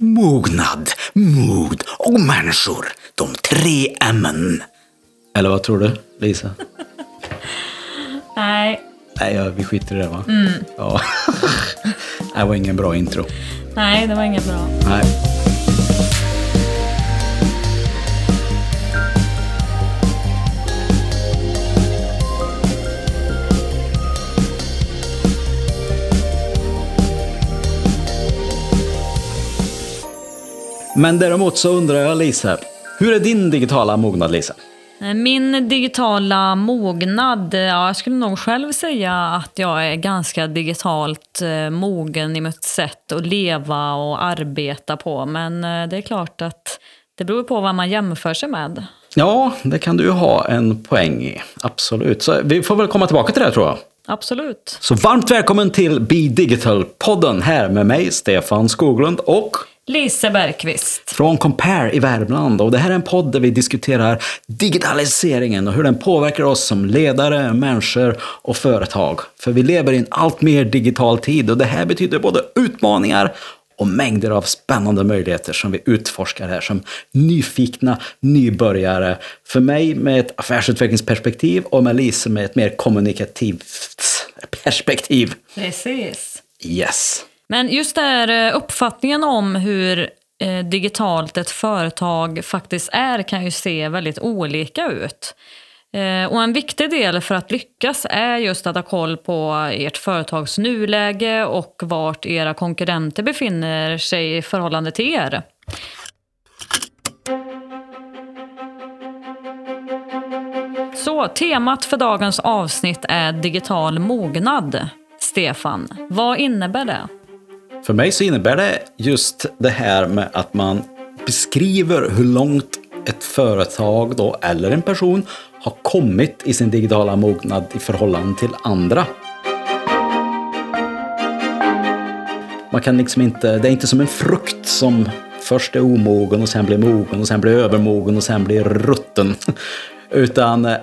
Mognad, mod och människor. De tre M'en. Eller vad tror du, Lisa? Nej, Nej, ja, vi skiter i det va? Mm. Ja. det var ingen bra intro. nej, det var inget bra. Nej. Men däremot så undrar jag Lisa, hur är din digitala mognad Lisa? Min digitala mognad, ja, jag skulle nog själv säga att jag är ganska digitalt eh, mogen i mitt sätt att leva och arbeta på. Men eh, det är klart att det beror på vad man jämför sig med. Ja, det kan du ju ha en poäng i. Absolut. Så vi får väl komma tillbaka till det tror jag. Absolut. Så varmt välkommen till Be Digital-podden här med mig, Stefan Skoglund och Lise Bergqvist. från Compare i Värmland. Och det här är en podd där vi diskuterar digitaliseringen och hur den påverkar oss som ledare, människor och företag. För vi lever i en allt mer digital tid och det här betyder både utmaningar och mängder av spännande möjligheter som vi utforskar här som nyfikna nybörjare. För mig med ett affärsutvecklingsperspektiv och med Lise med ett mer kommunikativt perspektiv. Precis. Yes. Men just där här eh, uppfattningen om hur eh, digitalt ett företag faktiskt är kan ju se väldigt olika ut. Eh, och en viktig del för att lyckas är just att ha koll på ert företags nuläge och vart era konkurrenter befinner sig i förhållande till er. Så temat för dagens avsnitt är digital mognad. Stefan, vad innebär det? För mig så innebär det just det här med att man beskriver hur långt ett företag då, eller en person har kommit i sin digitala mognad i förhållande till andra. Man kan liksom inte, det är inte som en frukt som först är omogen och sen blir mogen och sen blir övermogen och sen blir rutten. Utan eh,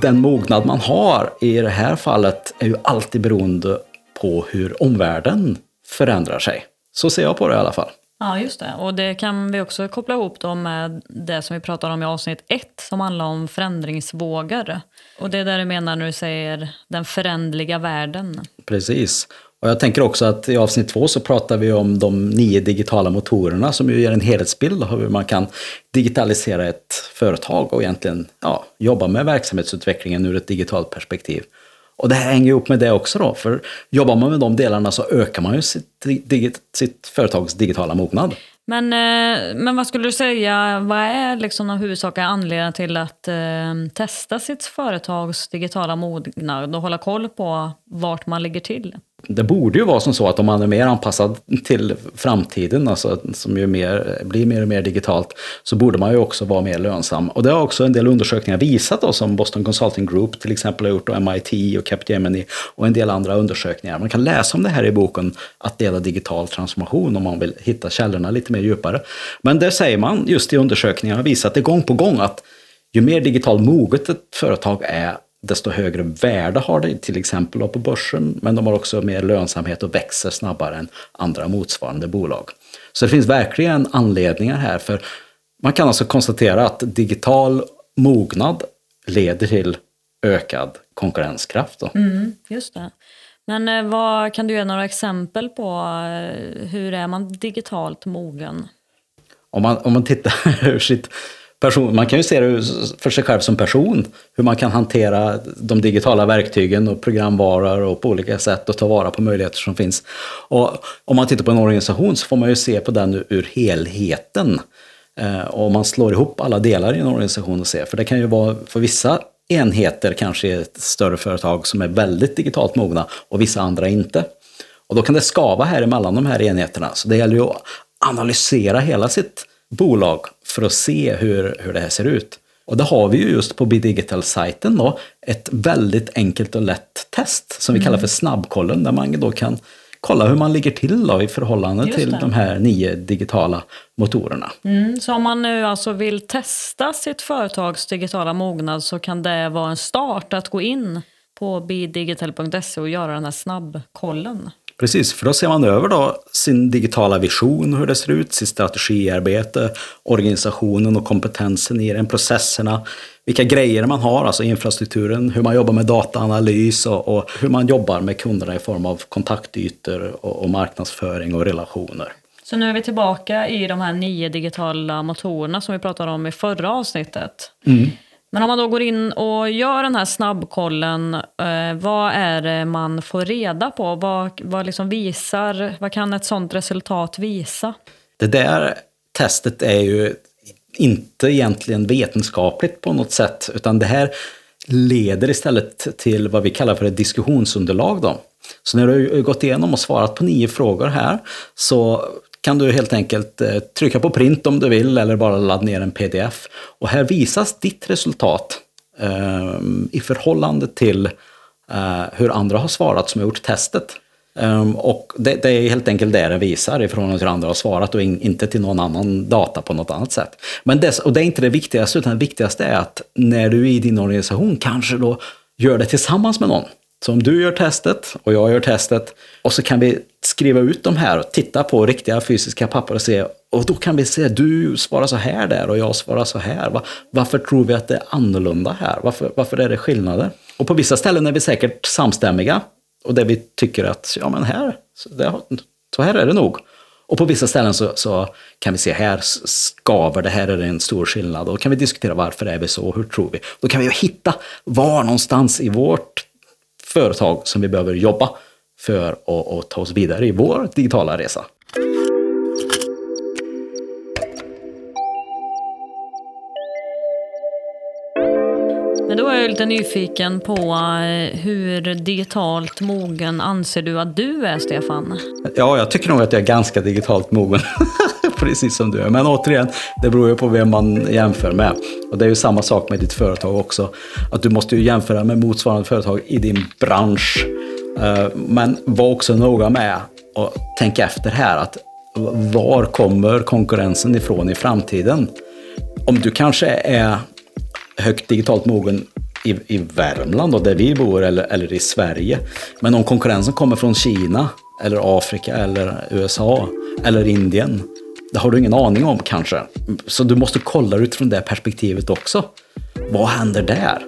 den mognad man har i det här fallet är ju alltid beroende på hur omvärlden förändrar sig. Så ser jag på det i alla fall. Ja, just det. Och det kan vi också koppla ihop då med det som vi pratar om i avsnitt ett som handlar om förändringsvågor. Och det är där du menar när du säger den förändliga världen. Precis. Och jag tänker också att i avsnitt två så pratar vi om de nio digitala motorerna som ju ger en helhetsbild av hur man kan digitalisera ett företag och egentligen ja, jobba med verksamhetsutvecklingen ur ett digitalt perspektiv. Och det här hänger ihop med det också då, för jobbar man med de delarna så ökar man ju sitt, digit, sitt företags digitala mognad. Men, eh, men vad skulle du säga, vad är liksom de huvudsakliga anledningarna till att eh, testa sitt företags digitala mognad och hålla koll på vart man ligger till? Det borde ju vara som så att om man är mer anpassad till framtiden, alltså som ju mer, blir mer och mer digitalt, så borde man ju också vara mer lönsam. Och det har också en del undersökningar visat då, som Boston Consulting Group till exempel har gjort, och MIT och Capgemini och en del andra undersökningar. Man kan läsa om det här i boken Att dela digital transformation om man vill hitta källorna lite mer djupare. Men där säger man just i undersökningar har visat det gång på gång att ju mer digitalt moget ett företag är, desto högre värde har det, till exempel på börsen, men de har också mer lönsamhet och växer snabbare än andra motsvarande bolag. Så det finns verkligen anledningar här, för man kan alltså konstatera att digital mognad leder till ökad konkurrenskraft. Då. Mm, just det. Men eh, vad, kan du ge några exempel på eh, hur är man digitalt mogen? Om man, om man tittar ur sitt person, man kan ju se det för sig själv som person, hur man kan hantera de digitala verktygen och programvaror och på olika sätt och ta vara på möjligheter som finns. Och om man tittar på en organisation så får man ju se på den ur helheten. Eh, och om man slår ihop alla delar i en organisation och ser, för det kan ju vara för vissa enheter kanske i ett större företag som är väldigt digitalt mogna och vissa andra inte. Och då kan det skava här emellan de här enheterna. Så det gäller ju att analysera hela sitt bolag för att se hur, hur det här ser ut. Och det har vi ju just på BeDigital-sajten då, ett väldigt enkelt och lätt test som vi kallar för snabbkollen, där man då kan kolla hur man ligger till då i förhållande Just till det. de här nio digitala motorerna. Mm, så om man nu alltså vill testa sitt företags digitala mognad så kan det vara en start att gå in på bidigital.se och göra den här snabbkollen. Precis, för då ser man över då sin digitala vision, hur det ser ut, sitt strategiarbete, organisationen och kompetensen i den, processerna, vilka grejer man har, alltså infrastrukturen, hur man jobbar med dataanalys och, och hur man jobbar med kunderna i form av kontaktytor och, och marknadsföring och relationer. Så nu är vi tillbaka i de här nio digitala motorerna som vi pratade om i förra avsnittet. Mm. Men om man då går in och gör den här snabbkollen, eh, vad är det man får reda på? Vad, vad, liksom visar, vad kan ett sånt resultat visa? Det där testet är ju inte egentligen vetenskapligt på något sätt, utan det här leder istället till vad vi kallar för ett diskussionsunderlag. Då. Så när du har gått igenom och svarat på nio frågor här så kan du helt enkelt eh, trycka på print om du vill eller bara ladda ner en pdf. Och här visas ditt resultat eh, i förhållande till eh, hur andra har svarat som har gjort testet. Um, och det, det, är helt enkelt det det visar i förhållande till hur andra har svarat och in, inte till någon annan data på något annat sätt. Men det, och det är inte det viktigaste, utan det viktigaste är att när du i din organisation kanske då gör det tillsammans med någon. Så om du gör testet och jag gör testet och så kan vi skriva ut de här och titta på riktiga fysiska papper och se och då kan vi se, du svarar så här där och jag svarar så här. Varför tror vi att det är annorlunda här? Varför, varför är det skillnader? Och på vissa ställen är vi säkert samstämmiga och det vi tycker att, ja men här, så, det, så här är det nog. Och på vissa ställen så, så, kan vi se, här skaver det, här är det en stor skillnad. Och då kan vi diskutera varför är vi så, hur tror vi? Då kan vi hitta var någonstans i vårt företag som vi behöver jobba för att, att ta oss vidare i vår digitala resa. Men då är jag lite nyfiken på eh, hur digitalt mogen anser du att du är, Stefan? Ja, jag tycker nog att jag är ganska digitalt mogen. Precis som du är. Men återigen, det beror ju på vem man jämför med. Och det är ju samma sak med ditt företag också. Att du måste ju jämföra med motsvarande företag i din bransch. Eh, men var också noga med att tänka efter här. att Var kommer konkurrensen ifrån i framtiden? Om du kanske är högt digitalt mogen i, i Värmland, då, där vi bor, eller, eller i Sverige. Men om konkurrensen kommer från Kina, eller Afrika, eller USA, eller Indien, det har du ingen aning om kanske. Så du måste kolla utifrån det perspektivet också. Vad händer där?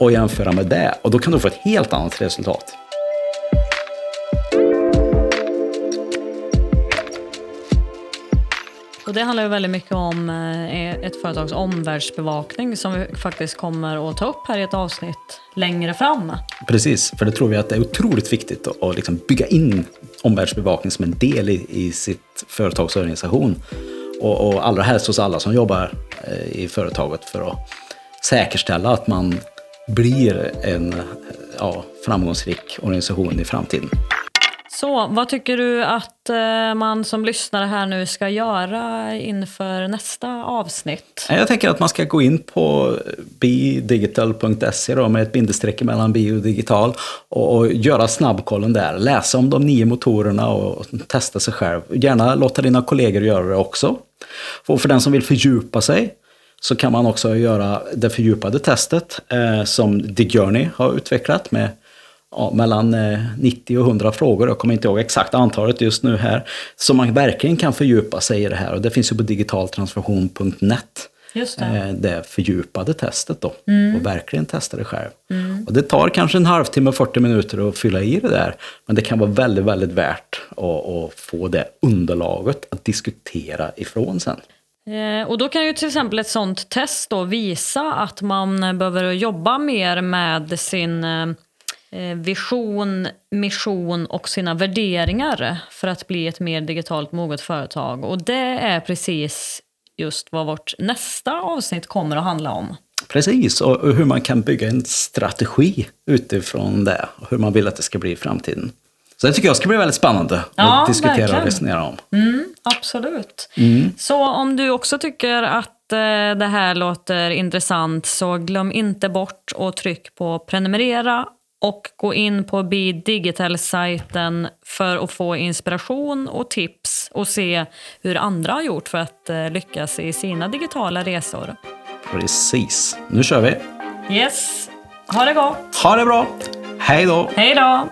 Och jämföra med det. Och då kan du få ett helt annat resultat. Och det handlar ju väldigt mycket om eh, ett företags omvärldsbevakning som vi faktiskt kommer att ta upp här i ett avsnitt längre fram. Precis, för det tror vi att det är otroligt viktigt att liksom bygga in omvärldsbevakning som en del i, i sitt företags organisation. Och, och allra helst hos alla som jobbar eh, i företaget för att säkerställa att man blir en ja, framgångsrik organisation i framtiden. Så vad tycker du att eh, man som lyssnare här nu ska göra inför nästa avsnitt? Jag tänker att man ska gå in på bidigital.se med ett bindestreck mellan bi och digital och, och göra snabbkollen där. Läsa om de nio motorerna och testa sig själv. Gärna låta dina kollegor göra det också. Och för den som vill fördjupa sig så kan man också göra det fördjupade testet eh, som DigJourney har utvecklat med ja, mellan 90 eh, och 100 frågor, jag kommer inte ihåg exakt antalet just nu här, som man verkligen kan fördjupa sig i det här. Och det finns ju på digitaltransformation.net. Just det. Eh, det fördjupade testet då. Mm. Och verkligen testa det själv. Mm. Och det tar kanske en halvtimme, 40 minuter att fylla i det där. Men det kan vara väldigt, väldigt värt att, att få det underlaget att diskutera ifrån sen. Eh, och då kan ju till exempel ett sånt test då visa att man behöver jobba mer med sin vision, mission och sina värderingar för att bli ett mer digitalt moget företag. Och det är precis just vad vårt nästa avsnitt kommer att handla om. Precis, och hur man kan bygga en strategi utifrån det. Och hur man vill att det ska bli i framtiden. Så det tycker jag ska bli väldigt spännande ja, att diskutera verkligen. och resonera om. Mm, absolut. Mm. Så om du också tycker att eh, det här låter intressant så glöm inte bort att tryck på prenumerera och gå in på Be Digital-sajten för att få inspiration och tips och se hur andra har gjort för att eh, lyckas i sina digitala resor. Precis. Nu kör vi! Yes! Ha det gott! Ha det bra! Hej då! Hej då!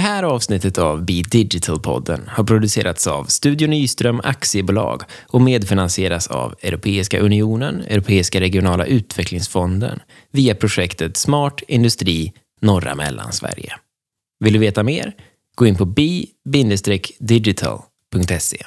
Här avsnittet av Be Digital-podden har producerats av Studio Nyström Aktiebolag och medfinansieras av Europeiska Unionen, Europeiska regionala utvecklingsfonden via projektet Smart Industri norra Mellansverige. Vill du veta mer? Gå in på bi-digital.se.